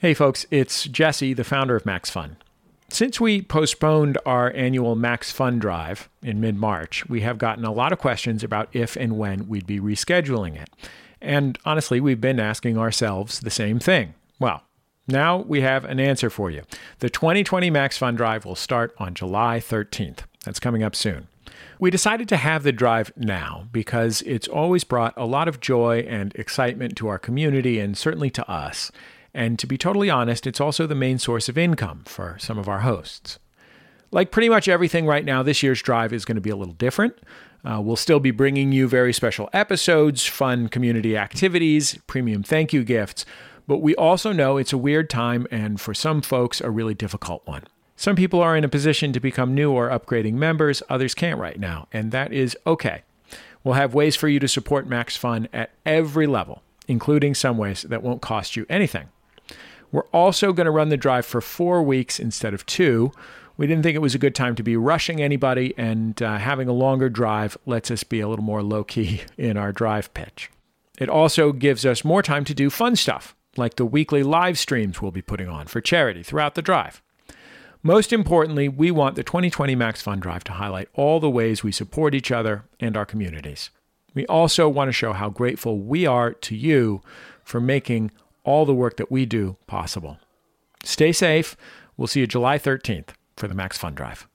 Hey, folks, it's Jesse, the founder of Max Fun. Since we postponed our annual Max Fun Drive in mid March, we have gotten a lot of questions about if and when we'd be rescheduling it. And honestly, we've been asking ourselves the same thing. Well, now we have an answer for you. The 2020 Max Fun Drive will start on July 13th. That's coming up soon. We decided to have the drive now because it's always brought a lot of joy and excitement to our community and certainly to us. And to be totally honest, it's also the main source of income for some of our hosts. Like pretty much everything right now, this year's drive is going to be a little different. Uh, we'll still be bringing you very special episodes, fun community activities, premium thank you gifts, but we also know it's a weird time and for some folks, a really difficult one. Some people are in a position to become new or upgrading members, others can't right now, and that is okay. We'll have ways for you to support Max Fun at every level, including some ways that won't cost you anything. We're also going to run the drive for four weeks instead of two. We didn't think it was a good time to be rushing anybody, and uh, having a longer drive lets us be a little more low key in our drive pitch. It also gives us more time to do fun stuff, like the weekly live streams we'll be putting on for charity throughout the drive. Most importantly, we want the 2020 Max Fun Drive to highlight all the ways we support each other and our communities. We also want to show how grateful we are to you for making all the work that we do possible. Stay safe. We'll see you July 13th for the Max Fun Drive.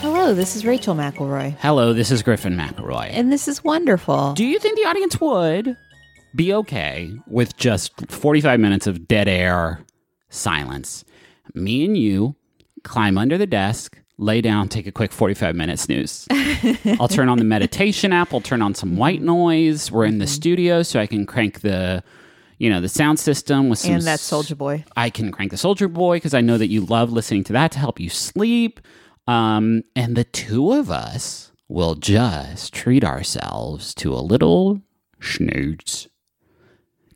Hello, this is Rachel McElroy, Hello, this is Griffin McElroy. and this is wonderful. Do you think the audience would be okay with just 45 minutes of dead air silence? Me and you climb under the desk, lay down, take a quick 45 minute snooze. I'll turn on the meditation app, I'll turn on some white noise. We're in the studio, so I can crank the you know the sound system with some and that Soulja Boy. I can crank the Soulja Boy because I know that you love listening to that to help you sleep. Um, and the two of us will just treat ourselves to a little snooze.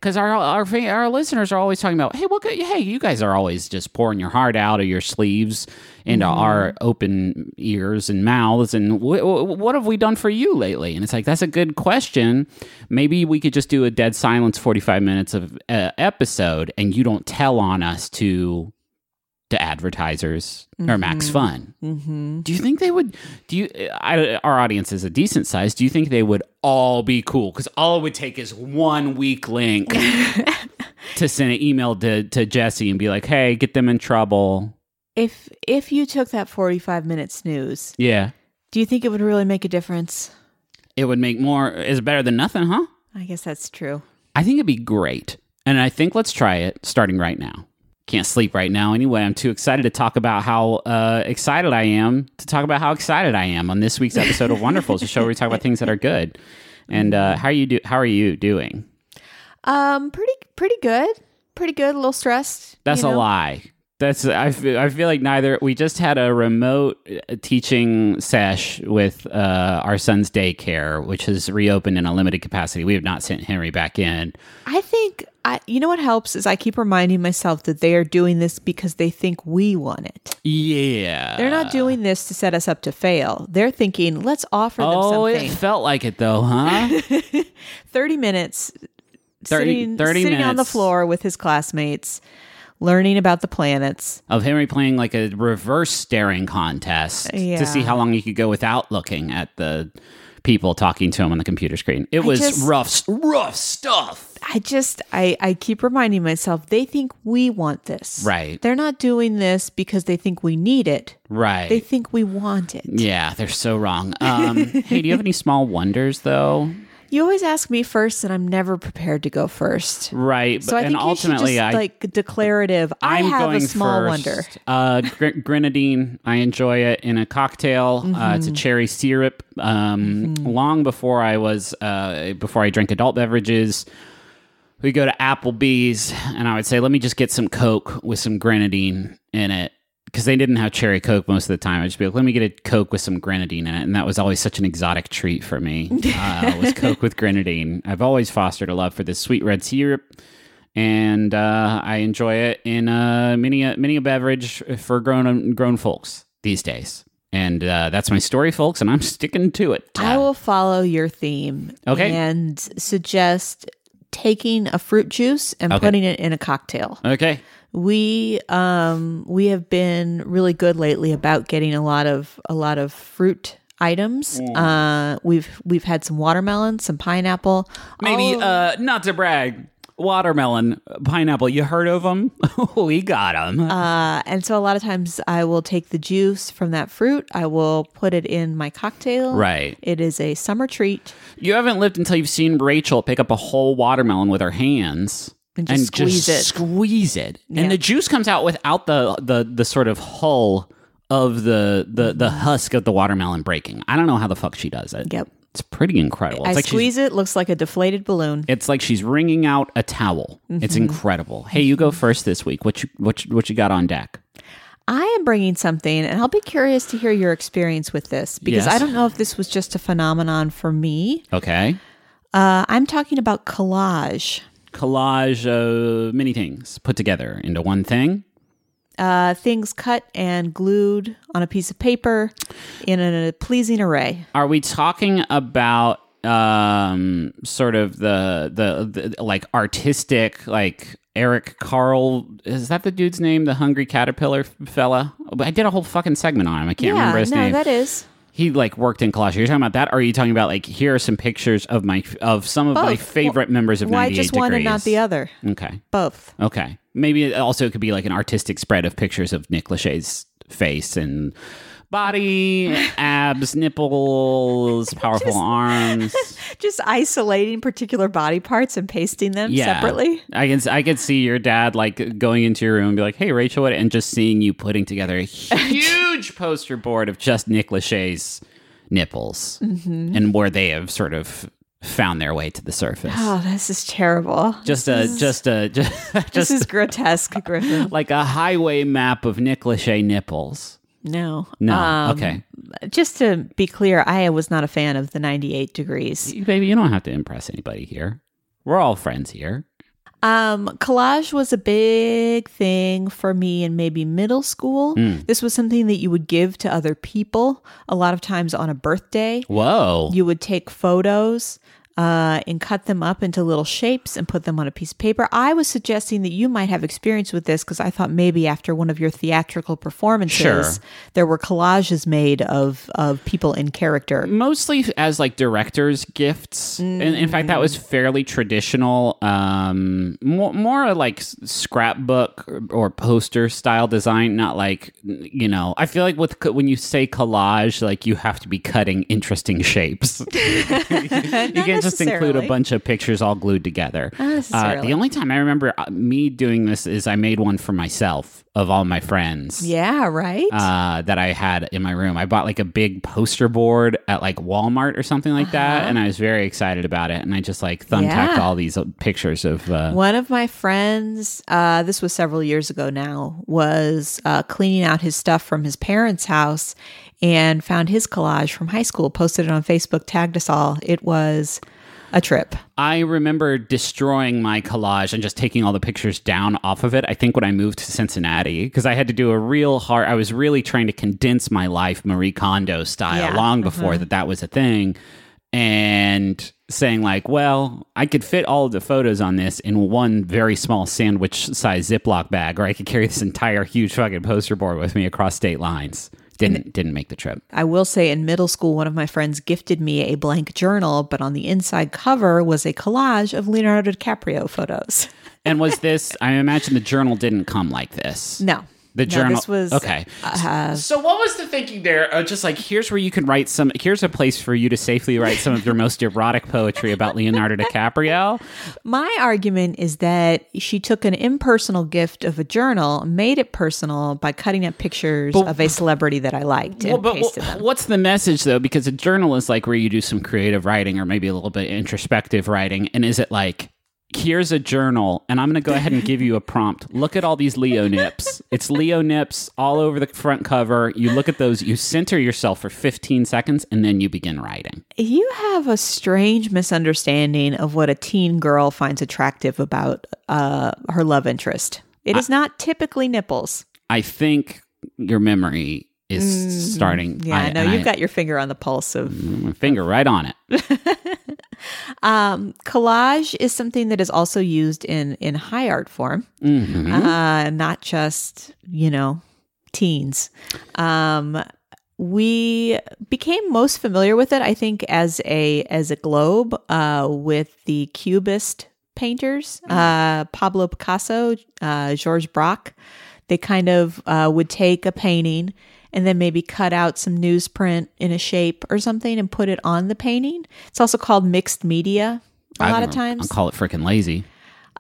Because our our our listeners are always talking about, hey, what? Hey, you guys are always just pouring your heart out of your sleeves into our open ears and mouths, and wh- wh- what have we done for you lately? And it's like that's a good question. Maybe we could just do a dead silence, forty five minutes of uh, episode, and you don't tell on us to to advertisers or Max Fun. Mm-hmm. Do you think they would? Do you? I, our audience is a decent size. Do you think they would all be cool? Because all it would take is one weak link to send an email to to Jesse and be like, "Hey, get them in trouble." If if you took that 45 minute snooze, Yeah, do you think it would really make a difference? it would make more. Is better than nothing, huh? I guess that's true. I think it'd be great, and I think let's try it starting right now. Can't sleep right now anyway. I'm too excited to talk about how uh, excited I am to talk about how excited I am on this week's episode of Wonderful, It's a show where we talk about things that are good. And uh, how are you do? How are you doing? Um, pretty pretty good. Pretty good. A little stressed. That's you a lie. That's I feel, I feel like neither. We just had a remote uh, teaching sesh with uh, our son's daycare, which has reopened in a limited capacity. We have not sent Henry back in. I think I. You know what helps is I keep reminding myself that they are doing this because they think we want it. Yeah, They're not doing this to set us up to fail. They're thinking, let's offer them Oh, something. it felt like it though, huh? 30 minutes 30 sitting, 30 sitting on the floor with his classmates learning about the planets of Henry playing like a reverse staring contest to see how long he could go without looking at the people talking to him on the computer screen. It was just- rough, rough stuff. i just I, I keep reminding myself they think we want this Right. they're not doing this because they think we need it Right. they think we want it yeah, they're so wrong. Um, hey, do you have any small wonders though? You always ask me first and i'm never prepared to go first Right. so i and think you should ultimately, just I, like declarative i I'm have going a small first. wonder Uh, gr- grenadine. I enjoy it in a cocktail. Uh, Mm-hmm. it's a cherry syrup. Um, Long before I was, uh, before I drank adult beverages, we go to Applebee's, and I would say, "Let me just get some Coke with some grenadine in it." Because they didn't have cherry Coke most of the time, I'd just be like, "Let me get a Coke with some grenadine in it," and that was always such an exotic treat for me. Uh, was Coke with grenadine. I've always fostered a love for this sweet red syrup, and uh, I enjoy it in uh, many a many a beverage for grown grown folks these days. And uh, that's my story, folks, and I'm sticking to it. I will follow your theme. Okay. And suggest taking a fruit juice and Okay. putting it in a cocktail. Okay. We um we have been really good lately about getting a lot of a lot of fruit items. Uh we've we've had some watermelon, some pineapple. Maybe all- uh, not to brag. Watermelon, pineapple. You heard of them? we got them. Uh, and so a lot of times I will take the juice from that fruit, I will put it in my cocktail. Right. It is a summer treat. You haven't lived until you've seen Rachel pick up a whole watermelon with her hands And just squeeze it. Squeeze it, Yeah. and the juice comes out without the the the sort of hull of the the the husk of the watermelon breaking. I don't know how the fuck she does it. Yep. It's pretty incredible. It's I like squeeze it, looks like a deflated balloon. it's like she's wringing out a towel. It's Mm-hmm. incredible. Hey, you go first this week. What you what you, what you got on deck? I am bringing something, and I'll be curious to hear your experience with this because Yes. I don't know if this was just a phenomenon for me. Okay, Uh, I'm talking about collage. Collage of many things put together into one thing. Uh, things cut and glued on a piece of paper in a pleasing array. Are we talking about um sort of the, the the like artistic like Eric Carle is that the dude's name? The hungry caterpillar fella? I did a whole fucking segment on him. I can't yeah, remember his no, name. that is he like worked in collage you're talking about that or are you talking about like here are some pictures of my of some of my Both. favorite members of why 98 just one and not the other. okay Both. okay maybe also it also could be like an artistic spread of pictures of Nick Lachey's face and body abs nipples powerful arms Just isolating particular body parts and pasting them separately. I can I can see your dad like going into your room and be like, "Hey, Rachel," what-" and just seeing you putting together a huge poster board of just Nick Lachey's nipples Mm-hmm. and where they have sort of found their way to the surface. Oh, this is terrible. just a just a just, This just is grotesque, Griffin. like a highway map of Nick Lachey nipples. No. No, Um, okay, Just to be clear, I was not a fan of the 98 degrees. baby, you don't have to impress anybody here. We're all friends here. Um, collage was a big thing for me in maybe middle school. Hmm. This was something that you would give to other people. A lot of times on a birthday, Whoa, you would take photos uh, and cut them up into little shapes and put them on a piece of paper. I was suggesting that you might have experience with this because I thought maybe after one of your theatrical performances, Sure. there were collages made of of people in character. mostly as like directors gifts and in fact that was fairly traditional um more, more like scrapbook or, or poster style design not like you know i feel like with when you say collage like you have to be cutting interesting shapes you can't just include a bunch of pictures all glued together uh, the only time i remember uh, me doing this is i made one for myself of all my friends Yeah, right. uh, that I had in my room. I bought like a big poster board at like Walmart or something like that, and I was very excited about it. And I just like thumbtacked Uh-huh. Yeah. all these uh, pictures of. Uh, One of my friends, uh, this was several years ago now, was uh, cleaning out his stuff from his parents' house and found his collage from high school, posted it on Facebook, tagged us all. It was a trip. I remember destroying my collage and just taking all the pictures down off of it. I think when I moved to Cincinnati, because I had to do a real hard. I was really trying to condense my life Marie Kondo style Yeah, long before uh-huh. that that was a thing. And saying like, well, I could fit all of the photos on this in one very small sandwich size Ziploc bag, or I could carry this entire huge fucking poster board with me across state lines. Didn't didn't make the trip. I will say in middle school, one of my friends gifted me a blank journal, but on the inside cover was a collage of Leonardo DiCaprio photos. And was this? I imagine the journal didn't come like this. No. The No, journal. this was okay. uh, so what was the thinking there? Uh, just like here's where you can write some. Here's a place for you to safely write some of your most erotic poetry about Leonardo DiCaprio. My argument is that she took an impersonal gift of a journal, made it personal by cutting up pictures But- of a celebrity that I liked and Well, but pasted wh- them. what's the message though? Because a journal is like where you do some creative writing or maybe a little bit introspective writing. And is it like? Here's a journal, and I'm going to go ahead and give you a prompt. Look at all these Leo nips It's Leo nips all over the front cover. You look at those, you center yourself for 15 seconds, and then you begin writing. You have a strange misunderstanding of what a teen girl finds attractive about uh, her love interest. It is not typically nipples. I think your memory is starting. Mm, Yeah, I, no, and you've got your finger on the pulse of my finger right on it. Um, collage is something that is also used in in high art form, Mhm. uh, not just you know teens. Um, we became most familiar with it, I think, as a as a globe uh, with the Cubist painters, uh, Pablo Picasso, uh, Georges Braque. They kind of uh, would take a painting and then maybe cut out some newsprint in a shape or something and put it on the painting. It's also called mixed media a lot of times. I'll call it freaking lazy.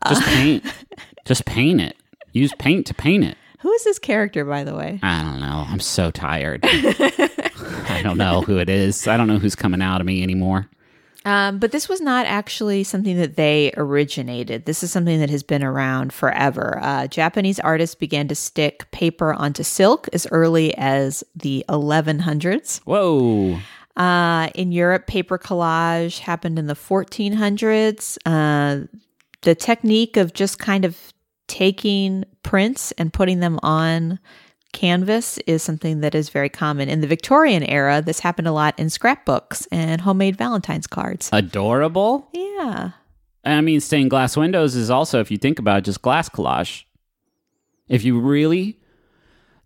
Just paint. Just paint it. Use paint to paint it. Who is this character, by the way? I don't know. I'm so tired. I don't know who it is. I don't know who's coming out of me anymore. Um, but this was not actually something that they originated. This is something that has been around forever. Uh, Japanese artists began to stick paper onto silk as early as the 1100s. Whoa. Uh, in Europe, paper collage happened in the 1400s. Uh, the technique of just kind of taking prints and putting them on canvas is something that is very common. In the Victorian era, this happened a lot in scrapbooks and homemade Valentine's cards. Adorable. Yeah. I mean, stained glass windows is also, if you think about it, just glass collage. If you really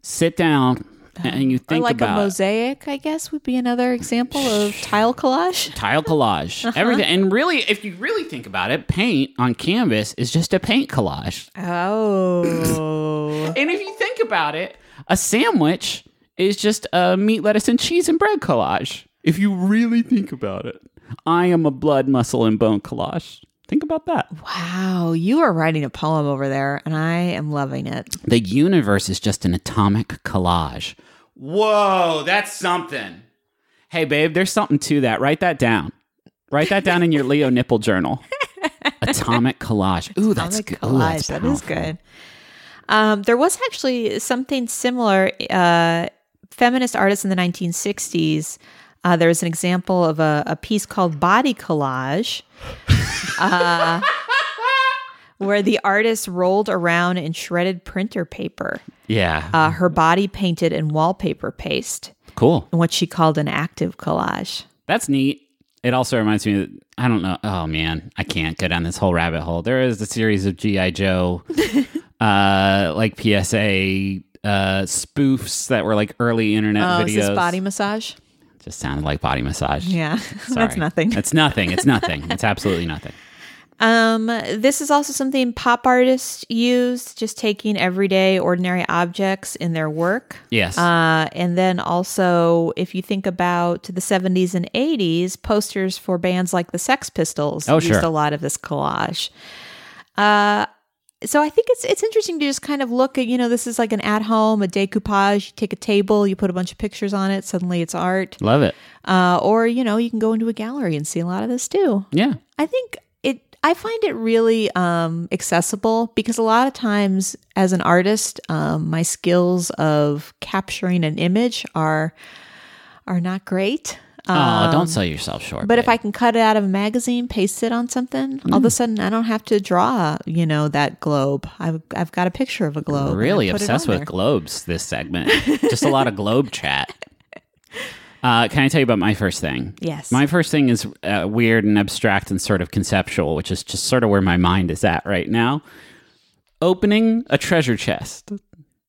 sit down and you Or think like a mosaic, I guess, would be another example of tile collage. tile collage, Uh-huh. everything, and really, if you really think about it, paint on canvas is just a paint collage. Oh. And if you think about it, a sandwich is just a meat, lettuce, and cheese and bread collage. If you really think about it, I am a blood, muscle, and bone collage. Think about that. wow. You are writing a poem over there, and I am loving it. The universe is just an atomic collage. Whoa, that's something. Hey, babe, there's something to that. Write that down. Write that down in your Leo nipple journal. Atomic collage. Ooh, that's Atomic good. Ooh, that's. That is good. Um, there was actually something similar. Uh, feminist artists in the 1960s. Uh, there was an example of a, a piece called Body Collage, uh, where the artist rolled around in shredded printer paper, Yeah. uh, her body painted in wallpaper paste, cool. what she called an active collage. That's neat. It also reminds me that I don't know. Oh man, I can't go down this whole rabbit hole. There is a series of GI Joe, uh, like PSA uh, spoofs that were like early internet Oh, videos. is this body massage? Just sounded like body massage. Yeah, that's nothing. It's nothing. It's nothing. It's absolutely nothing. Um, this is also something pop artists use, just taking everyday, ordinary objects in their work. Yes. Uh, and then also, if you think about the 70s and 80s, posters for bands like the Sex Pistols Oh, used sure. a lot of this collage. Uh, so I think it's it's interesting to just kind of look at you know this is like an at home a decoupage. You take a table, you put a bunch of pictures on it. Suddenly it's art. Love it. Uh, or you know you can go into a gallery and see a lot of this too. Yeah. I think it I find it really um, accessible because a lot of times as an artist, um, my skills of capturing an image are are not great. Oh, don't sell yourself short. Um, But if. I can cut it out of a magazine, paste it on something, all of Mm. a sudden I don't have to draw, you know, that globe. I've I've got a picture of a globe. and I really obsessed with there. globes this segment. Just a lot of globe chat. Uh, can I tell you about my first thing? Yes. My first thing is uh, weird and abstract and sort of conceptual, which is just sort of where my mind is at right now. Opening a treasure chest.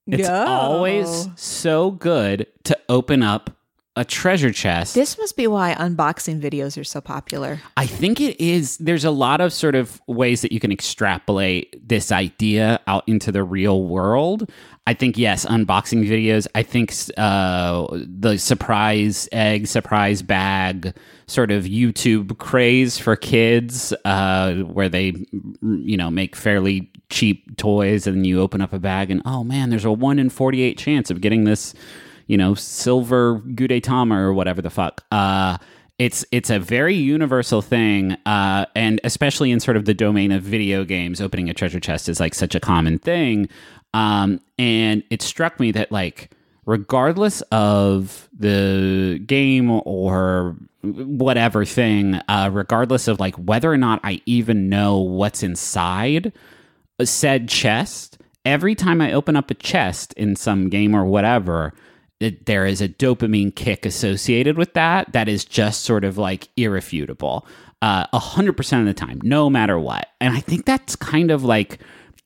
It's Go. always so good to open up a treasure chest. This must be why unboxing videos are so popular. I think it is. There's a lot of sort of ways that you can extrapolate this idea out into the real world. I think yes, unboxing videos. I think uh, the surprise egg, surprise bag, sort of YouTube craze for kids, uh, where they, you know, make fairly cheap toys, and you open up a bag, and oh man, there's a one in forty eight chance of getting this you know, silver Gudetama or whatever the fuck. Uh, it's it's a very universal thing, uh, and especially in sort of the domain of video games, opening a treasure chest is like such a common thing. Um, and it struck me that like regardless of the game or whatever thing, uh, regardless of like whether or not I even know what's inside said chest, every time I open up a chest in some game or whatever, it, there is a dopamine kick associated with that that is just sort of like irrefutable uh, a hundred percent of the time, no matter what. And I think that's kind of like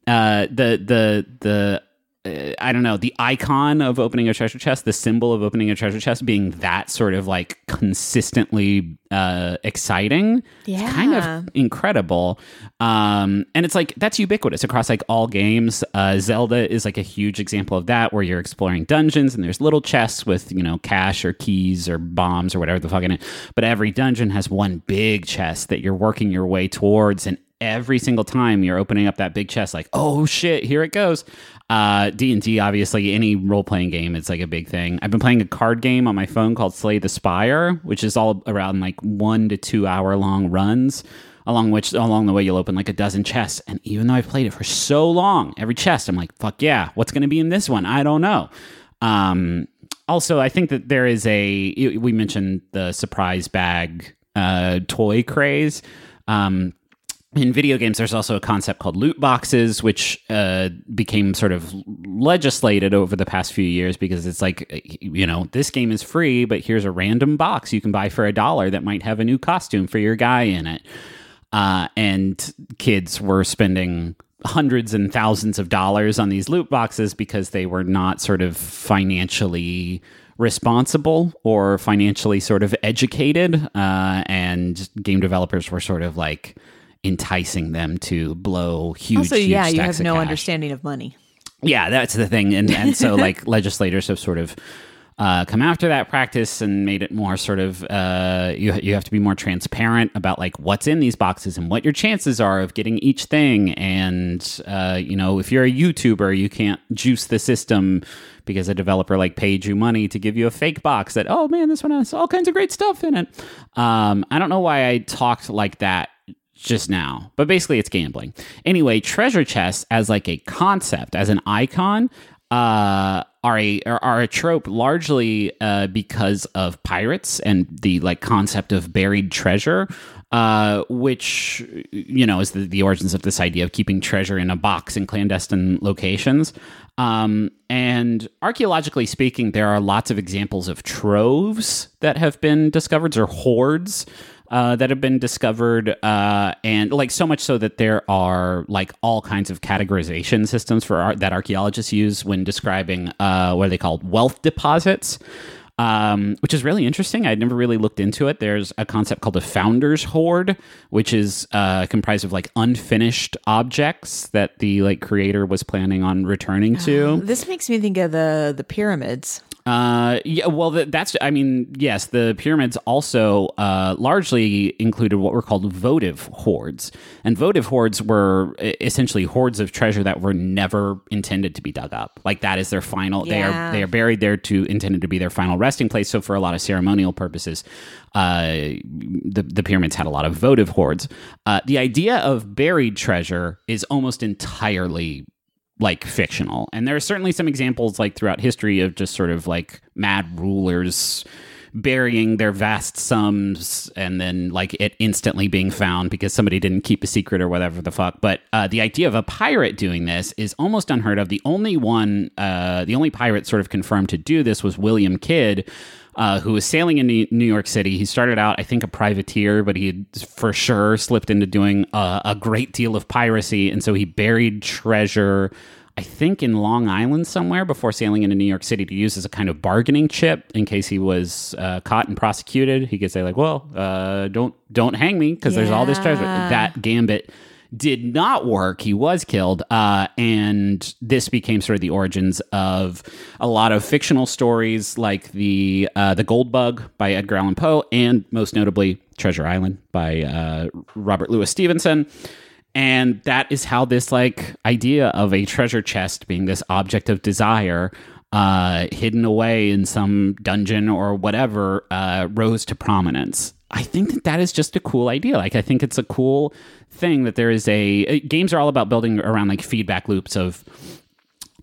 uh, the the the uh, I don't know, the icon of opening a treasure chest, the symbol of opening a treasure chest being that sort of like consistently uh, exciting. Yeah. It's kind of incredible. Um, and it's like that's ubiquitous across like all games. Uh, Zelda is like a huge example of that where you're exploring dungeons and there's little chests with, you know, cash or keys or bombs or whatever the fuck in it. But every dungeon has one big chest that you're working your way towards and every single time you're opening up that big chest like oh shit here it goes uh, d&d obviously any role-playing game it's like a big thing. I've been playing a card game on my phone called slay the spire which is all around like one to two hour long runs along which along the way you'll open like a dozen chests. And even though i've played it for so long every chest i'm like fuck yeah what's going to be in this one? I don't know. Um, also i think that there is a we mentioned the surprise bag uh, toy craze. Um, in video games, there's also a concept called loot boxes, which uh, became sort of legislated over the past few years because it's like, you know, this game is free, but here's a random box you can buy for a dollar that might have a new costume for your guy in it. Uh, and kids were spending hundreds and thousands of dollars on these loot boxes because they were not sort of financially responsible or financially sort of educated. Uh, and game developers were sort of like, enticing them to blow huge. Also, huge yeah, you have no cash. understanding of money. Yeah, that's the thing, and and so like legislators have sort of. Uh, come after that practice and made it more sort of uh, you you have to be more transparent about like what's in these boxes and what your chances are of getting each thing and uh, you know if you're a YouTuber you can't juice the system because a developer like paid you money to give you a fake box that oh man this one has all kinds of great stuff in it. Um, I don't know why I talked like that just now, but basically it's gambling. Anyway, treasure chests as like a concept, as an icon, uh, are a are a trope largely uh, because of pirates and the like concept of buried treasure, uh, which you know is the, the origins of this idea of keeping treasure in a box in clandestine locations. Um, and archaeologically speaking, there are lots of examples of troves that have been discovered or hoards uh, that have been discovered, uh, and like so much so that there are like all kinds of categorization systems for art that archaeologists use when describing uh, what are they called wealth deposits. Um, which is really interesting. I'd never really looked into it. There's a concept called a founder's hoard, which is uh, comprised of like unfinished objects that the like creator was planning on returning to. This makes me think of the the pyramids. Uh, yeah, well, that's, I mean, yes, the pyramids also uh, largely included what were called votive hoards. And votive hoards were essentially hoards of treasure that were never intended to be dug up. Like that is their final, yeah. they are, they are buried there to, intended to be their final resting place. So for a lot of ceremonial purposes, uh, the, the pyramids had a lot of votive hoards. Uh, the idea of buried treasure is almost entirely like fictional. And there are certainly some examples like throughout history of just sort of like mad rulers burying their vast sums and then like it instantly being found because somebody didn't keep a secret or whatever the fuck. But uh, the idea of a pirate doing this is almost unheard of. The only one, uh, the only pirate sort of confirmed to do this was William Kidd. Uh, who was sailing in New York City. He started out, I think, a privateer, but he had for sure slipped into doing a, a great deal of piracy. And so he buried treasure, I think, in Long Island somewhere before sailing into New York City to use as a kind of bargaining chip in case he was uh, caught and prosecuted. He could say, like, well, uh, don't, don't hang me because there's all this treasure. That gambit did not work. He was killed. Uh, and this became sort of the origins of a lot of fictional stories like the uh, the Gold Bug by Edgar Allan Poe, and most notably Treasure Island by uh, Robert Louis Stevenson. And that is how this like idea of a treasure chest being this object of desire uh, hidden away in some dungeon or whatever uh, rose to prominence. I think that that is just a cool idea. Like, I think it's a cool thing that there is a uh, games are all about building around like feedback loops of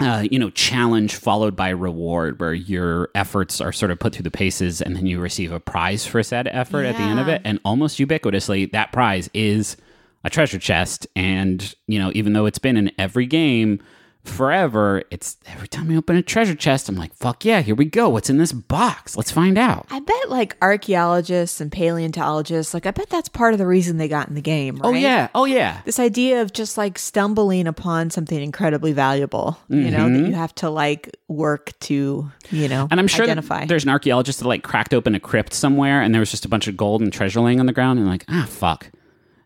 uh, you know, challenge followed by reward, where your efforts are sort of put through the paces, and then you receive a prize for said effort at the end of it. And almost ubiquitously, that prize is a treasure chest. And you know, even though it's been in every game forever, it's every time I open a treasure chest, I'm like, "Fuck yeah, here we go! What's in this box? Let's find out." I bet like archaeologists and paleontologists, like I bet that's part of the reason they got in the game, right? Oh yeah, oh yeah. This idea of just like stumbling upon something incredibly valuable, you know, that you have to like work to, you know, Mm-hmm. And I'm sure identify. there's an archaeologist that like cracked open a crypt somewhere, and there was just a bunch of gold and treasure laying on the ground, and like, ah, fuck.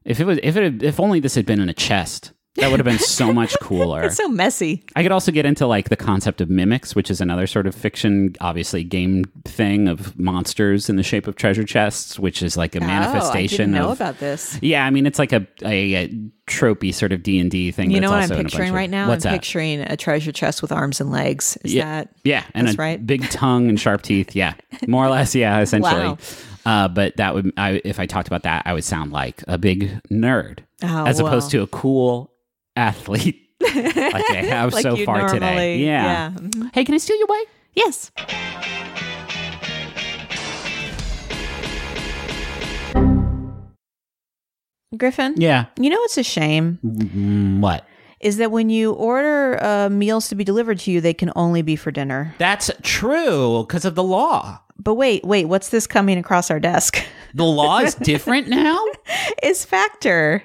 If it was, if it, had, if only this had been in a chest, that would have been so much cooler. it's so messy. I could also get into like the concept of mimics, which is another sort of fiction, obviously game thing of monsters in the shape of treasure chests, which is like a Oh, I manifestation didn't know of. about this. yeah, I mean it's like a a, a tropey sort of D and D thing. You know what I'm picturing of- right now? What's I'm that? picturing a treasure chest with arms and legs. Is yeah, that yeah, and that's a right? big tongue and sharp teeth. Yeah, more or less. Yeah, essentially. Wow. Uh, but that would, I, if I talked about that, I would sound like a big nerd, Oh, as opposed to a cool athlete like I have Like so far today. normally- Yeah. yeah. Mhm. Hey, can I steal your bike? Yes. Griffin, Yeah. you know it's a shame Mm, what? is that when you order uh, meals to be delivered to you, they can only be for dinner. That's true because of the law. But wait, wait, what's this coming across our desk? The law is different now. is Factor.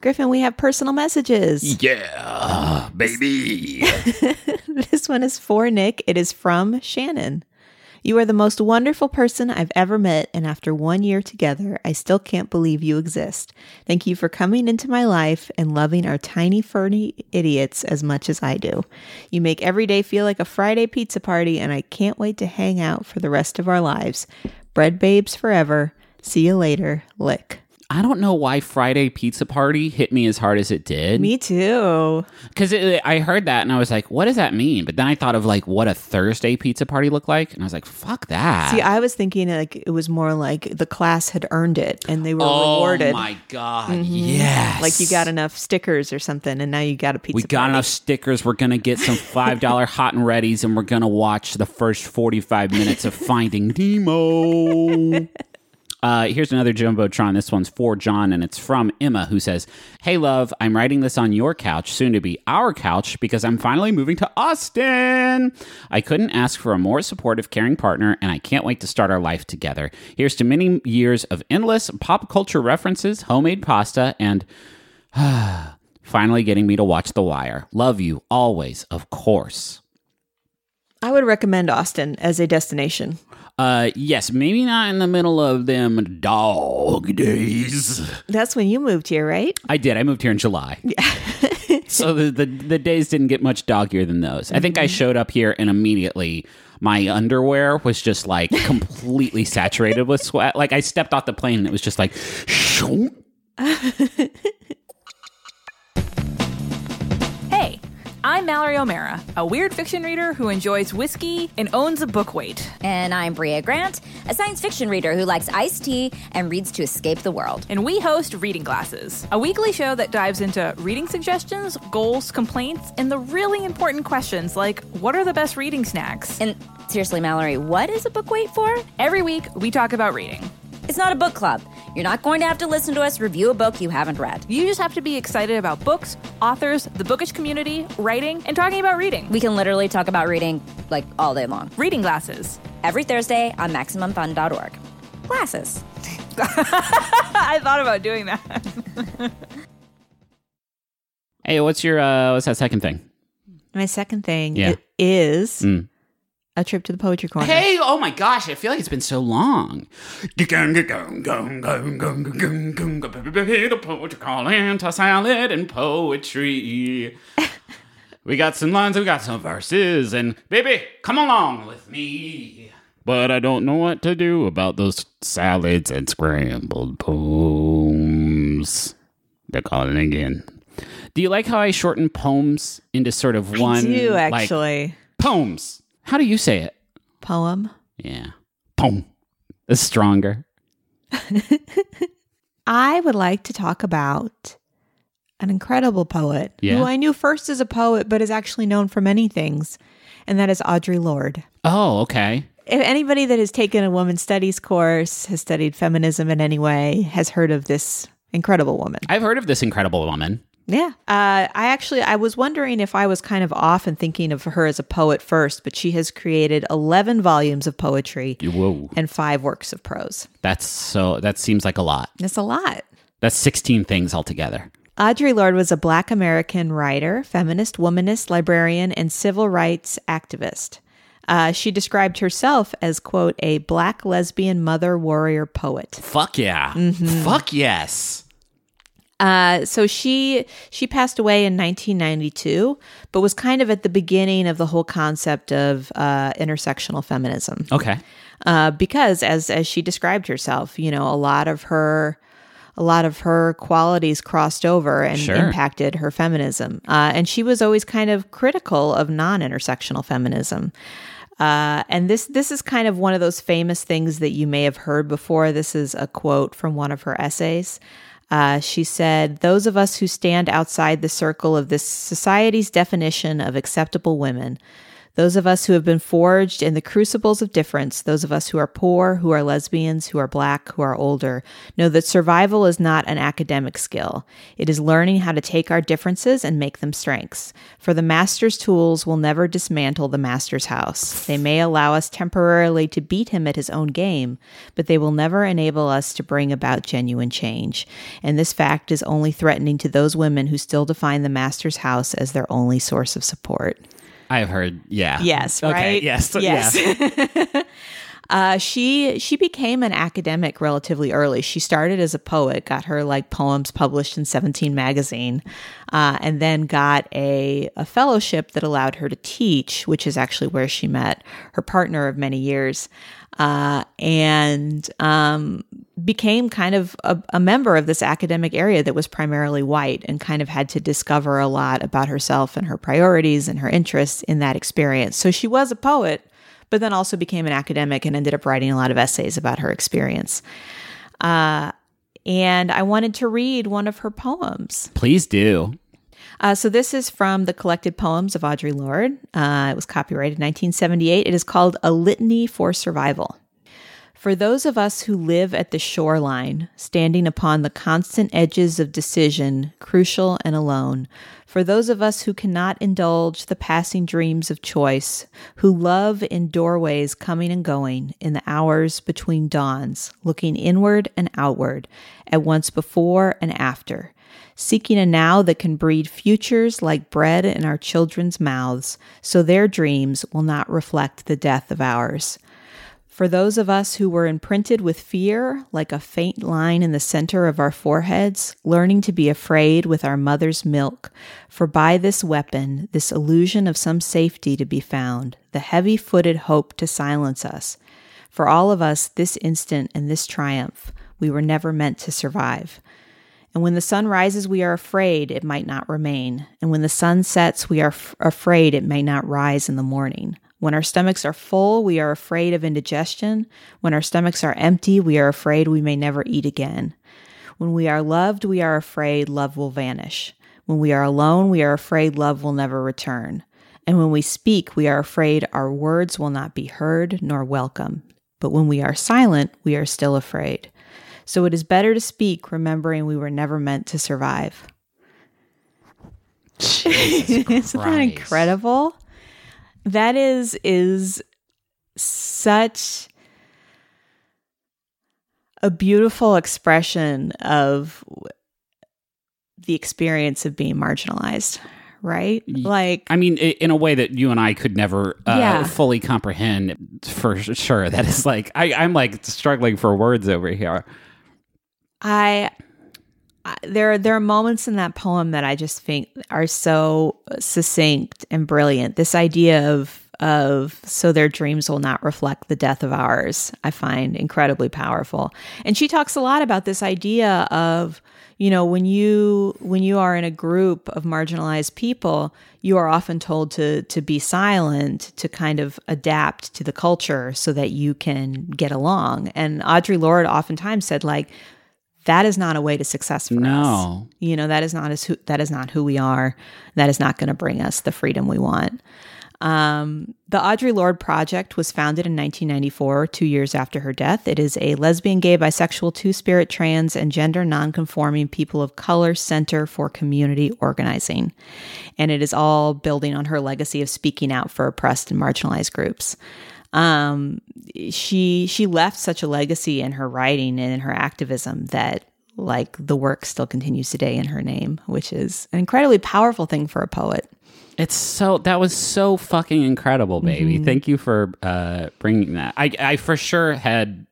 Griffin, we have personal messages. Yeah, baby. this one is for Nick. It is from Shannon. You are the most wonderful person I've ever met, and after one year together, I still can't believe you exist. Thank you for coming into my life and loving our tiny, ferny idiots as much as I do. You make every day feel like a Friday pizza party, and I can't wait to hang out for the rest of our lives. Bread babes forever. See you later. Lick. I don't know why Friday Pizza Party hit me as hard as it did. Me too. Because I heard that and I was like, what does that mean? But then I thought of like what a Thursday pizza party looked like. And I was like, fuck that. See, I was thinking like it was more like the class had earned it and they were oh rewarded. Oh my God. Mm-hmm. Yes. Like you got enough stickers or something, and now you got a pizza. We got party. enough stickers. We're gonna get some five dollar hot and readies, and we're gonna watch the first forty five minutes of Finding Nemo. Uh, here's another Jumbotron. This one's for John, and it's from Emma, who says, Hey, love, I'm writing this on your couch, soon to be our couch, because I'm finally moving to Austin. I couldn't ask for a more supportive, caring partner, and I can't wait to start our life together. Here's to many years of endless pop culture references, homemade pasta, and finally getting me to watch The Wire. Love you always, of course. I would recommend Austin as a destination. Uh, yes, maybe not in the middle of them dog days. That's when you moved here, right? I did. I moved here in July. Yeah. so the, the the days didn't get much doggier than those. I think I showed up here and immediately my underwear was just like completely saturated with sweat. Like I stepped off the plane and it was just like I'm Mallory O'Mara, a weird fiction reader who enjoys whiskey and owns a book weight. And I'm Bria Grant, a science fiction reader who likes iced tea and reads to escape the world. And we host Reading Glasses, a weekly show that dives into reading suggestions, goals, complaints, and the really important questions like what are the best reading snacks? And seriously, Mallory, what is a book weight for? Every week, we talk about reading. It's not a book club. You're not going to have to listen to us review a book you haven't read. You just have to be excited about books, authors, the bookish community, writing, and talking about reading. We can literally talk about reading like all day long. Reading Glasses. Every Thursday on MaximumFun.org. Glasses. I thought about doing that. Hey, what's your uh what's that second thing? My second thing Yeah. i- is Mm. A trip to the poetry corner. Hey, oh my gosh, I feel like it's been so long. The poetry calling to salad and poetry. we got some lines, we got some verses, and baby, come along with me. But I don't know what to do about those salads and scrambled poems. They're calling again. Do you like how I shorten poems into sort of one? I do like, actually. poems. How do you say it? Poem. Yeah. Poem. It's stronger. I would like to talk about an incredible poet Yeah. who I knew first as a poet, but is actually known for many things, and that is Audre Lorde. Oh, okay. If anybody that has taken a women's studies course, has studied feminism in any way, has heard of this incredible woman. I've heard of this incredible woman. Yeah. Uh, I actually I was wondering if I was kind of off in thinking of her as a poet first, but she has created 11 volumes of poetry Whoa. and five works of prose. That's so, that seems like a lot. That's a lot. That's 16 things altogether. Audre Lorde was a Black American writer, feminist, womanist, librarian, and civil rights activist. Uh, she described herself as, quote, a black lesbian mother warrior poet. Fuck yeah. Fuck yes. Uh, so she she passed away in 1992, but was kind of at the beginning of the whole concept of uh, intersectional feminism. Okay. uh, because as as she described herself, you know, a lot of her a lot of her qualities crossed over and Sure. impacted her feminism. Uh, and she was always kind of critical of non-intersectional feminism. Uh, and this this is kind of one of those famous things that you may have heard before. This is a quote from one of her essays. Uh, she said, Those of us who stand outside the circle of this society's definition of acceptable women, those of us who have been forged in the crucibles of difference, those of us who are poor, who are lesbians, who are black, who are older, know that survival is not an academic skill. It is learning how to take our differences and make them strengths. For the master's tools will never dismantle the master's house. They may allow us temporarily to beat him at his own game, but they will never enable us to bring about genuine change. And this fact is only threatening to those women who still define the master's house as their only source of support. I've heard, yeah. Yes, Okay, right. yes, yes. yeah. uh, she she became an academic relatively early. She started as a poet, got her like poems published in Seventeen magazine, uh, and then got a a fellowship that allowed her to teach, which is actually where she met her partner of many years, uh, and um, became kind of a, a member of this academic area that was primarily white, and kind of had to discover a lot about herself and her priorities and her interests in that experience. So she was a poet but then also became an academic and ended up writing a lot of essays about her experience. Uh, and I wanted to read one of her poems. Please do. Uh, so this is from the collected poems of Audre Lorde. Uh, it was copyrighted in 1978. It is called A Litany for Survival. For those of us who live at the shoreline, standing upon the constant edges of decision, crucial and alone, for those of us who cannot indulge the passing dreams of choice, who love in doorways coming and going, in the hours between dawns, looking inward and outward, at once before and after, seeking a now that can breed futures like bread in our children's mouths, so their dreams will not reflect the death of ours. For those of us who were imprinted with fear, like a faint line in the center of our foreheads, learning to be afraid with our mother's milk, for by this weapon, this illusion of some safety to be found, the heavy footed hope to silence us. For all of us, this instant and this triumph, we were never meant to survive. And when the sun rises, we are afraid it might not remain. And when the sun sets, we are f- afraid it may not rise in the morning. When our stomachs are full, we are afraid of indigestion. When our stomachs are empty, we are afraid we may never eat again. When we are loved, we are afraid love will vanish. When we are alone, we are afraid love will never return. And when we speak, we are afraid our words will not be heard nor welcome. But when we are silent, we are still afraid. So it is better to speak, remembering we were never meant to survive. Isn't that incredible? That is is such a beautiful expression of the experience of being marginalized, right? Like I mean, in a way that you and I could never uh, Yeah. fully comprehend for sure. That is like, I, I'm like struggling for words over here. I, I there there are moments in that poem that I just think are so succinct and brilliant. This idea of of so their dreams will not reflect the death of ours. I find incredibly powerful. And she talks a lot about this idea of you know when you when you are in a group of marginalized people you are often told to to be silent to kind of adapt to the culture so that you can get along and Audre Lorde oftentimes said like that is not a way to success for us. No. You know, that is not as who, that is not who we are. That is not going to bring us the freedom we want. Um, the Audre Lorde Project was founded in 1994, two years after her death. It is a lesbian, gay, bisexual, two spirit, trans, and gender nonconforming people of color center for community organizing. And it is all building on her legacy of speaking out for oppressed and marginalized groups um, she she left such a legacy in her writing and in her activism that like the work still continues today in her name, which is an incredibly powerful thing for a poet. It's so that was so fucking incredible, baby. Mm-hmm. Thank you for uh, bringing that. I I for sure had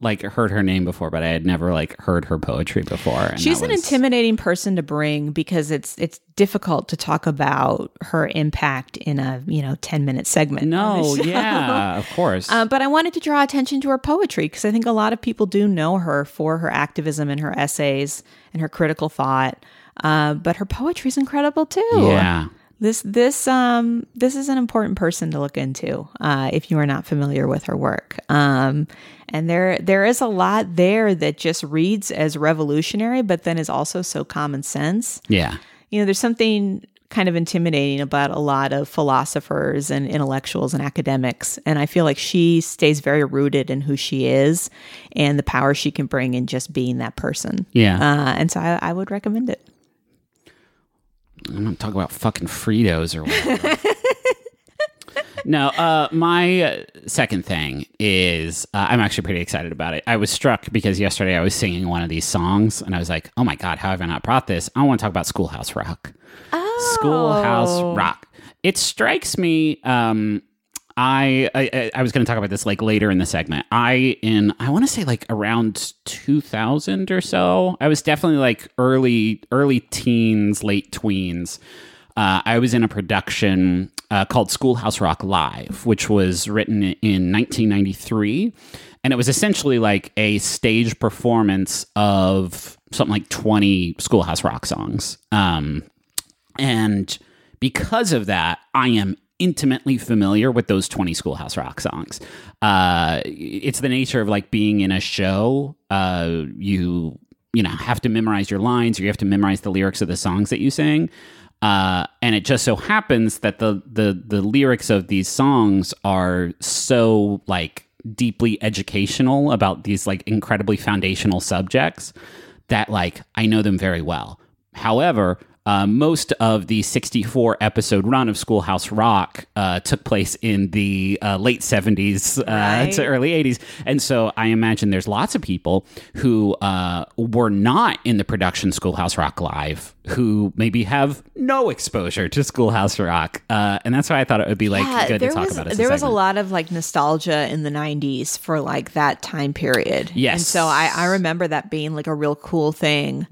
like heard her name before, but I had never like heard her poetry before. and She's an was- intimidating person to bring because it's it's difficult to talk about her impact in a you know ten minute segment. No, yeah, of course. Uh, but I wanted to draw attention to her poetry because I think a lot of people do know her for her activism and her essays and her critical thought. Uh, but her poetry is incredible too. yeah. This this um this is an important person to look into uh, if you are not familiar with her work. Um, and there there is a lot there that just reads as revolutionary, but then is also so common sense. Yeah. You know, there's something kind of intimidating about a lot of philosophers and intellectuals and academics, and I feel like she stays very rooted in who she is and the power she can bring in just being that person. Yeah. Uh, and so I, I would recommend it. I'm not talking about fucking Fritos or whatever. no, uh, my uh, second thing is uh, I'm actually pretty excited about it. I was struck because yesterday I was singing one of these songs and I was like, oh my God, how have I not brought this? I want to talk about Schoolhouse Rock. Oh. Schoolhouse Rock. It strikes me. Um, I, I I was going to talk about this like later in the segment. I in I want to say like around 2000 or so. I was definitely like early early teens, late tweens. Uh, I was in a production uh, called Schoolhouse Rock Live, which was written in 1993, and it was essentially like a stage performance of something like 20 Schoolhouse Rock songs. Um, and because of that, I am intimately familiar with those 20 Schoolhouse Rock songs. Uh, it's the nature of like being in a show. Uh, you, you know, have to memorize your lines or you have to memorize the lyrics of the songs that you sing. Uh, and it just so happens that the, the, the lyrics of these songs are so like deeply educational about these like incredibly foundational subjects that like I know them very well. However, uh, most of the 64 episode run of Schoolhouse Rock uh, took place in the uh, late 70s uh, Right. to early 80s. And so I imagine there's lots of people who uh, were not in the production Schoolhouse Rock Live who maybe have no exposure to Schoolhouse Rock. Uh, and that's why I thought it would be like good to talk was about it. there was a lot of like nostalgia in the 90s for like that time period. Yes. And so I, I remember that being like a real cool thing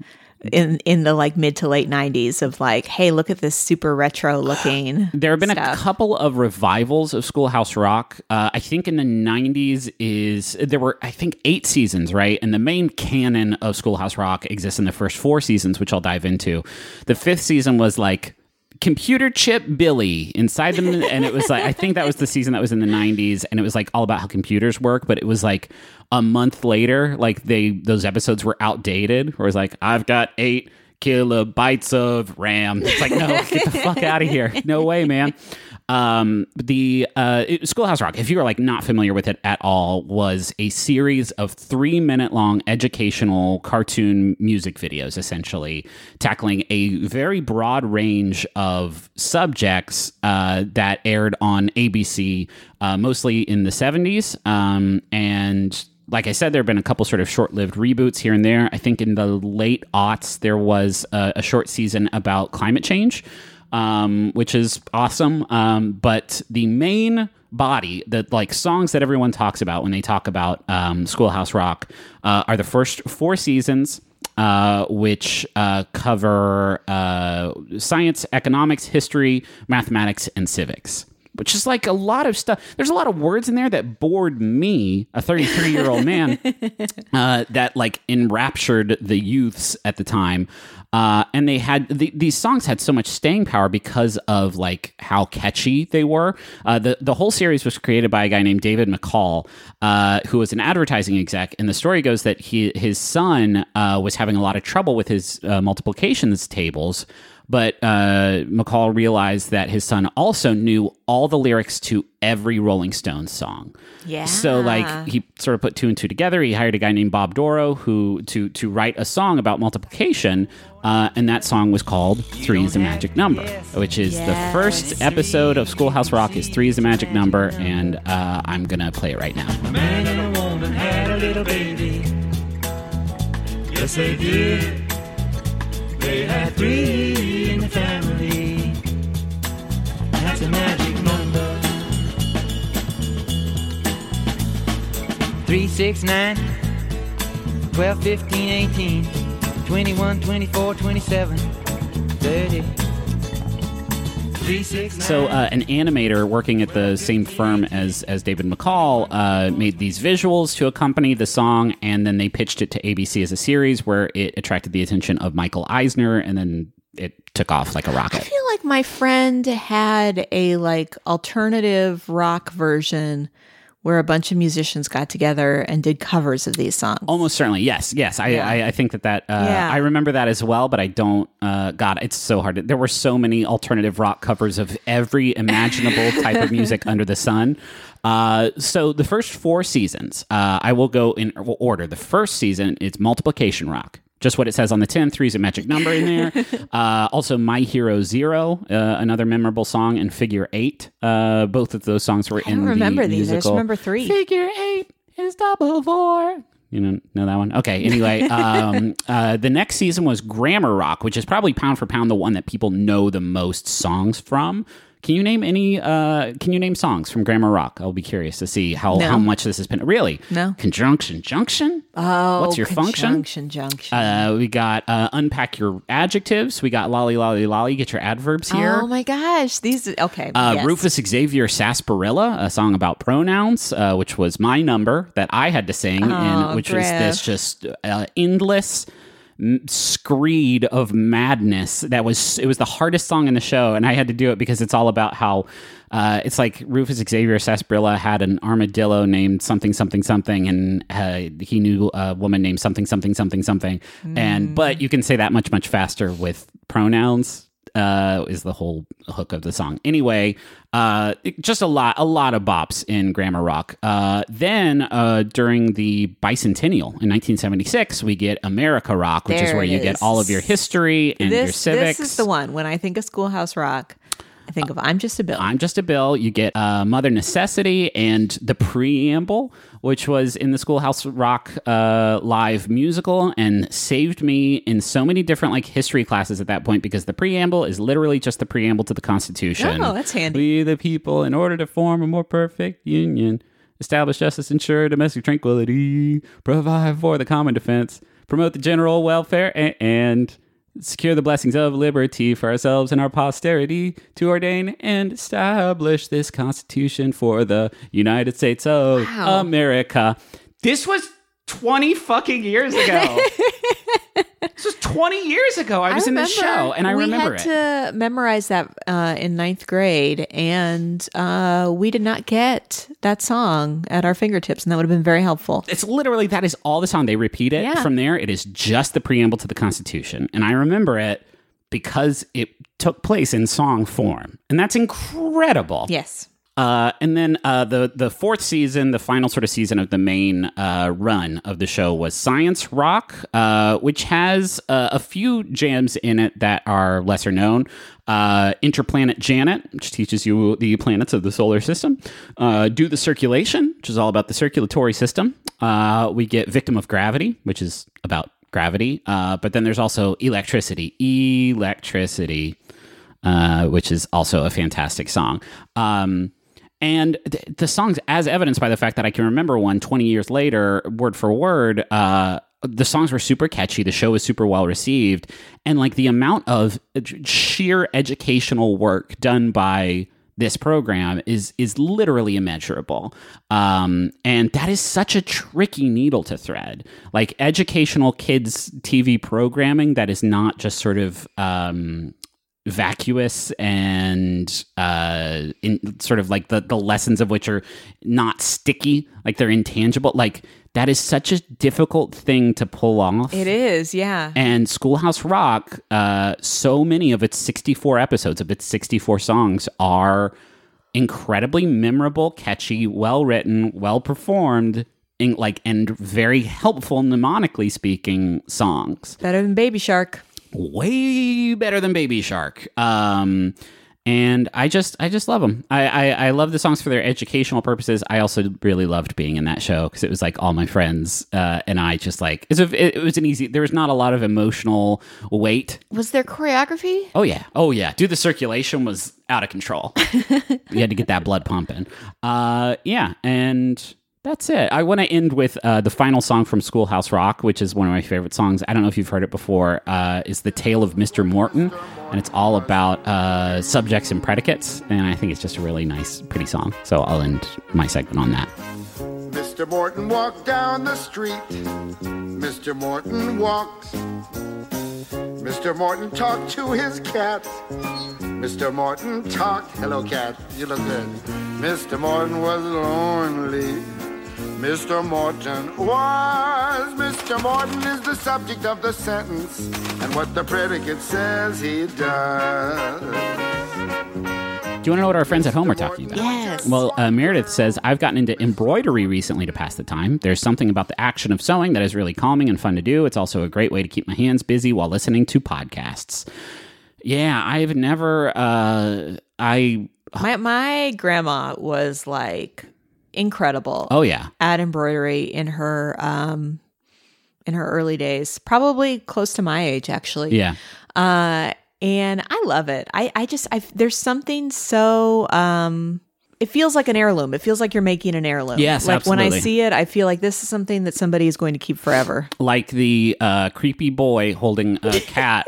in in the like mid to late 90s of like, hey, look at this super retro looking. There have been a couple of revivals of Schoolhouse Rock. Uh, I think in the '90s is there were I think eight seasons, right? And the main canon of Schoolhouse Rock exists in the first four seasons, which I'll dive into. The fifth season was like computer chip Billy inside them, and it was like I think that was the season that was in the '90s, and it was like all about how computers work. But it was like a month later, like they those episodes were outdated. Where was like I've got eight kilobytes of RAM. It's like, no, get the fuck out of here. No way, man. Um, the uh, Schoolhouse Rock, if you are like not familiar with it at all, was a series of three minute long educational cartoon music videos, essentially tackling a very broad range of subjects uh, that aired on ABC, uh, mostly in the 70s. Um, and like I said, there have been a couple sort of short lived reboots here and there. I think in the late aughts, there was a, a short season about climate change, um, which is awesome. Um, but the main body, the like songs that everyone talks about when they talk about um, Schoolhouse Rock, uh, are the first four seasons. Uh, which uh, cover uh, science, economics, history, mathematics, and civics which is like a lot of stuff. There's a lot of words in there that bored me, a 33 year old man, uh, that like enraptured the youths at the time. Uh, and they had the, these songs had so much staying power because of like how catchy they were. Uh, the the whole series was created by a guy named David McCall, uh, who was an advertising exec. And the story goes that he his son uh, was having a lot of trouble with his uh, multiplications tables. But uh, McCall realized that his son also knew all the lyrics to every Rolling Stones song. Yeah. So like he sort of put two and two together. He hired a guy named Bob Dorough who to to write a song about multiplication, uh, and that song was called Three is a Magic Number, which is the first episode of Schoolhouse Rock. Is Three is a Magic Number, and uh, I'm gonna play it right now. man and a woman had a little baby. Yes, they did. They had three 3, 6, 9, 12, 15, 18, 21, 24, 27, 30. So uh, an animator working at the same firm as as David McCall uh, made these visuals to accompany the song, and then they pitched it to ABC as a series, where it attracted the attention of Michael Eisner, and then it took off like a rocket. I feel like my friend had a like alternative rock version where a bunch of musicians got together and did covers of these songs. Almost certainly, yes, yes. I, Yeah. I, I think that that uh, Yeah. I remember that as well, but I don't. Uh, God, it's so hard. To, there were so many alternative rock covers of every imaginable type of music under the sun. Uh, so the first four seasons, uh, I will go in order. The first season is multiplication rock. Just what it says on the tin. Three is a magic number in there. uh, also, My Hero Zero, uh, another memorable song, and Figure Eight. Uh, both of those songs were I in the remember these. I just musical. remember three. Figure eight is double four. You know, know that one? Okay. Anyway, um, uh, the next season was Grammar Rock, which is probably pound for pound the one that people know the most songs from. Can you name any? Uh, can you name songs from Grammar Rock? I'll be curious to see how, No. how much this has been. Really? No. Conjunction junction. Oh, What's your function? Conjunction, junction. Uh, we got uh, unpack your adjectives. We got lolly lolly lolly. Get your adverbs here. Oh my gosh, these okay. Uh, yes. Rufus Xavier Sarsaparilla, a song about pronouns, uh, which was my number that I had to sing, and Oh, which was Griff. this just uh, endless screed of madness. That was it was the hardest song in the show, and I had to do it because it's all about how. Uh, it's like Rufus Xavier Sarsaparilla had an armadillo named something something something, and uh, he knew a woman named something something something something. And but you can say that much much faster with pronouns uh, is the whole hook of the song. Anyway, uh, just a lot, a lot of bops in grammar rock. Uh, then uh, during the bicentennial in 1976, we get America Rock, which is where you get all of your history and your civics. this is the one. When I think of Schoolhouse Rock, I think of I'm Just a Bill. I'm just a bill. You get uh, Mother Necessity and the preamble, which was in the Schoolhouse Rock uh, live musical, and saved me in so many different like history classes at that point because the preamble is literally just the preamble to the Constitution. Oh, that's handy. We the people, in order to form a more perfect union, establish justice, ensure domestic tranquility, provide for the common defense, promote the general welfare, and, and secure the blessings of liberty for ourselves and our posterity to ordain and establish this constitution for the United States of Wow. America. This was 20 fucking years ago. this was 20 years ago. I was in this show and I we remember had it. to memorize that uh, in ninth grade, and uh, we did not get that song at our fingertips, and that would have been very helpful. it's literally that is all the song they repeat it Yeah. from there it is just the preamble to the constitution and i remember it because it took place in song form and that's incredible Yes. Uh, and then uh, the the fourth season, the final sort of season of the main uh, run of the show was Science Rock, uh, which has uh, a few jams in it that are lesser known. Uh, Interplanet Janet, which teaches you the planets of the solar system. Do the Circulation, which is all about the circulatory system. We get Victim of Gravity, which is about gravity. But then there's also Electricity. Electricity which is also a fantastic song. Um, and th- the song's as evidenced by the fact that I can remember one 20 years later, word for word. Uh, the songs were super catchy. The show was super well received. And like the amount of sheer educational work done by this program is is literally immeasurable um, and that is such a tricky needle to thread like educational kids tv programming that is not just sort of um, vacuous and uh in sort of like the the lessons of which are not sticky like they're intangible like that is such a difficult thing to pull off It is, yeah. and Schoolhouse Rock, uh, so many of its 64 episodes, of its 64 songs, are incredibly memorable, catchy, well written, well performed, in, like and very helpful mnemonically speaking songs. Better than Baby Shark. Way better than Baby Shark. Um, and I just, I just love them. I, I, I love the songs for their educational purposes. I also really loved being in that show because it was like all my friends uh, and I just like it's a, it, it was an easy. There was not a lot of emotional weight. Was there choreography? Oh yeah, oh yeah. Dude, the circulation was out of control. you had to get that blood pumping. Uh, yeah, and that's it. I want to end with uh, the final song from Schoolhouse Rock, which is one of my favorite songs. I don't know if you've heard it before. Uh, is the Tale of Mr. Morton, and it's all about uh, subjects and predicates. And I think it's just a really nice, pretty song. So I'll end my segment on that. Mr. Morton walked down the street. Mr. Morton walked. Mr. Morton talked to his cat. Mr. Morton talked. Hello, cat. You look good. Mr. Morton was lonely. Mr. Morton was. Mr. Morton is the subject of the sentence. And what the predicate says he does. Do you want to know what our friends at home are talking about? Yes. Well, uh, Meredith says, I've gotten into embroidery recently to pass the time. There's something about the action of sewing that is really calming and fun to do. It's also a great way to keep my hands busy while listening to podcasts. Yeah, I've never, uh, I, My my grandma was like incredible oh yeah. at embroidery in her um in her early days. Probably close to my age actually. Yeah. Uh and I love it. I I just I there's something so um it feels like an heirloom. It feels like you're making an heirloom. Yes, like when I see it, I feel like this is something that somebody is going to keep forever. Like the uh, creepy boy holding a cat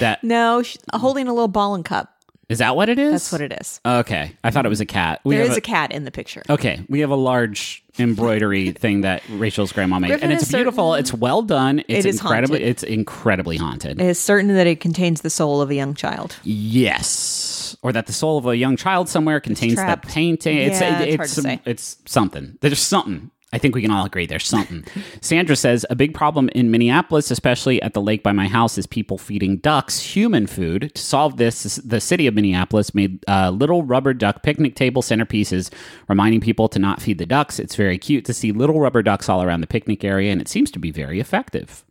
that, No, holding a little ball and cup. Is that what it is? That's what it is. Okay. I thought it was a cat. We There is a cat in the picture. Okay, we have a large embroidery thing that Rachel's grandma made, Griffin and it's is certain- beautiful. It's well done. It's It is incredibly. haunted. It's incredibly haunted. It is certain that it contains the soul of a young child. yes, or that the soul of a young child somewhere contains that painting. It's Yeah, it's it's to say. it's something. There's something. I think we can all agree there's something. Sandra says a big problem in Minneapolis, especially at the lake by my house, is people feeding ducks human food. To solve this, the city of Minneapolis made uh, little rubber duck picnic table centerpieces, reminding people to not feed the ducks. It's very cute to see little rubber ducks all around the picnic area, and it seems to be very effective.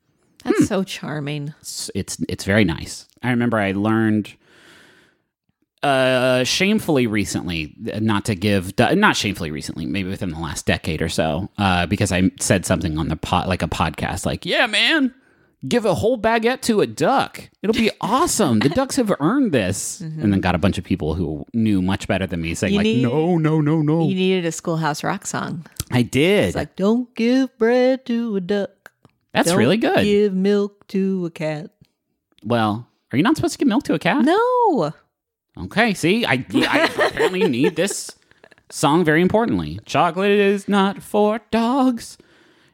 That's so charming. It's it's, it's very nice. I remember I learned uh shamefully recently not to give not shamefully recently maybe within the last decade or so uh because i said something on the pot, like a podcast like yeah man give a whole baguette to a duck it'll be awesome the ducks have earned this and then got a bunch of people who knew much better than me saying You like need- no no no no You needed a Schoolhouse Rock song. i did It's like, don't give bread to a duck. that's Don't really good Give milk to a cat. well are you not supposed to give milk to a cat No. Okay, see, I, I apparently need this song very importantly. Chocolate is not for dogs.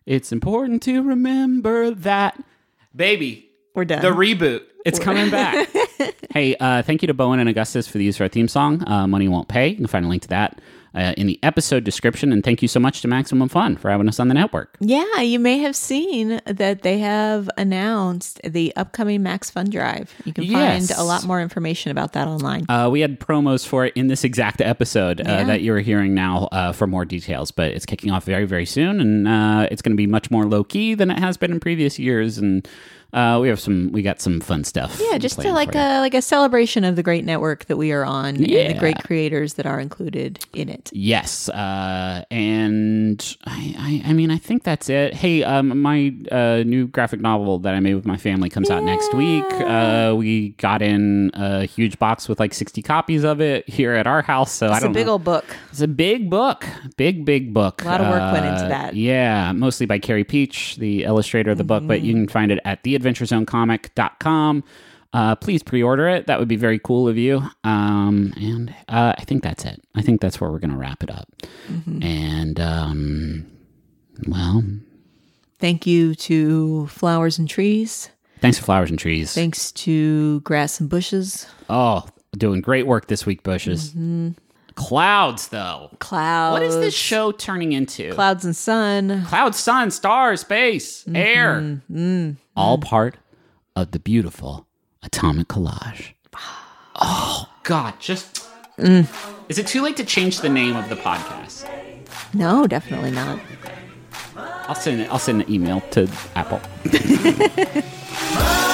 It's important to remember that. Baby, We're done. the reboot. It's coming back. hey, uh, thank you to Bowen and Augustus for the use of our theme song, uh, Money Won't Pay. You can find a link to that uh, in the episode description. And thank you so much to Maximum Fun for having us on the network. yeah, you may have seen that they have announced the upcoming Max Fun Drive. You can Yes. find a lot more information about that online. Uh, we had promos for it in this exact episode uh, Yeah. that you're hearing now uh, for more details, but it's kicking off very, very soon, and uh, it's going to be much more low key than it has been in previous years. And uh, we have some, we got some fun stuff. yeah, just to like you. a like a celebration of the great network that we are on and the great creators that are included in it. Yes, uh, and I, I, I mean, I think that's it. Hey, um, my uh, new graphic novel that I made with my family comes out next week. Uh, we got in a huge box with like sixty copies of it here at our house. So It's a don't big know. old book. It's a big book, big big book. A lot of work went into Uh, that. Yeah, mostly by Carey Pietsch, the illustrator of the book, but you Mm-hmm. can find it at theadventurezonecomic.com. Uh, please pre-order it. That would be very cool of you. Um, and uh, I think that's it. I think that's where we're going to wrap it up. Mm-hmm. And um, well, Thank you to Flowers and Trees. thanks for flowers and trees. Thanks to Grass and Bushes. oh, doing great work this week, bushes. Mm-hmm. Clouds, though. Clouds. What is this show turning into? Clouds and Sun. Cloud, sun, stars, space, Mm-hmm. air. All part of the beautiful atomic collage. Oh, God. Just. Mm. Is it too late to change the name of the podcast? No, definitely not. I'll send it. I'll send an email to Apple.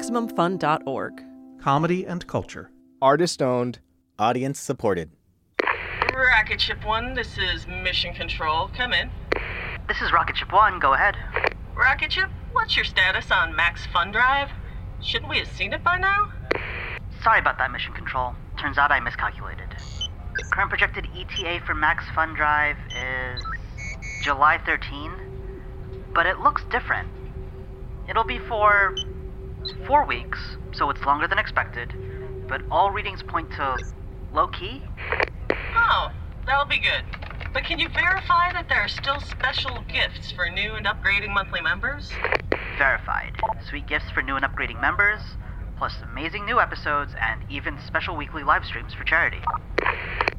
MaximumFun.org. Comedy and culture. Artist owned, audience supported. Rocket Ship 1, this is Mission Control. Come in. This is Rocket Ship 1, go ahead. Rocket Ship, what's your status on Max Fun Drive? Shouldn't we have seen it by now? Sorry about that, Mission Control. Turns out I miscalculated. Current projected ETA for Max Fun Drive is July 13, but it looks different. It'll be for four weeks, so it's longer than expected, but all readings point to low key. Oh, that'll be good. But can you verify that there are still special gifts for new and upgrading monthly members? Verified. Sweet gifts for new and upgrading members, plus amazing new episodes, and even special weekly live streams for charity.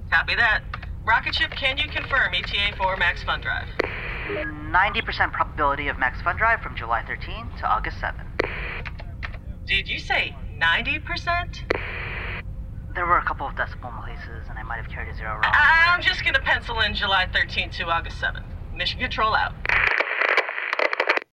Copy that. Rocket Ship, can you confirm ETA for Max Fun Drive? 90% probability of Max Fun Drive from July 13 to August 7. Did you say 90%? There were a couple of decimal places, and I might have carried a zero wrong. I'm just gonna pencil in July 13th to August 7th. Mission Control out.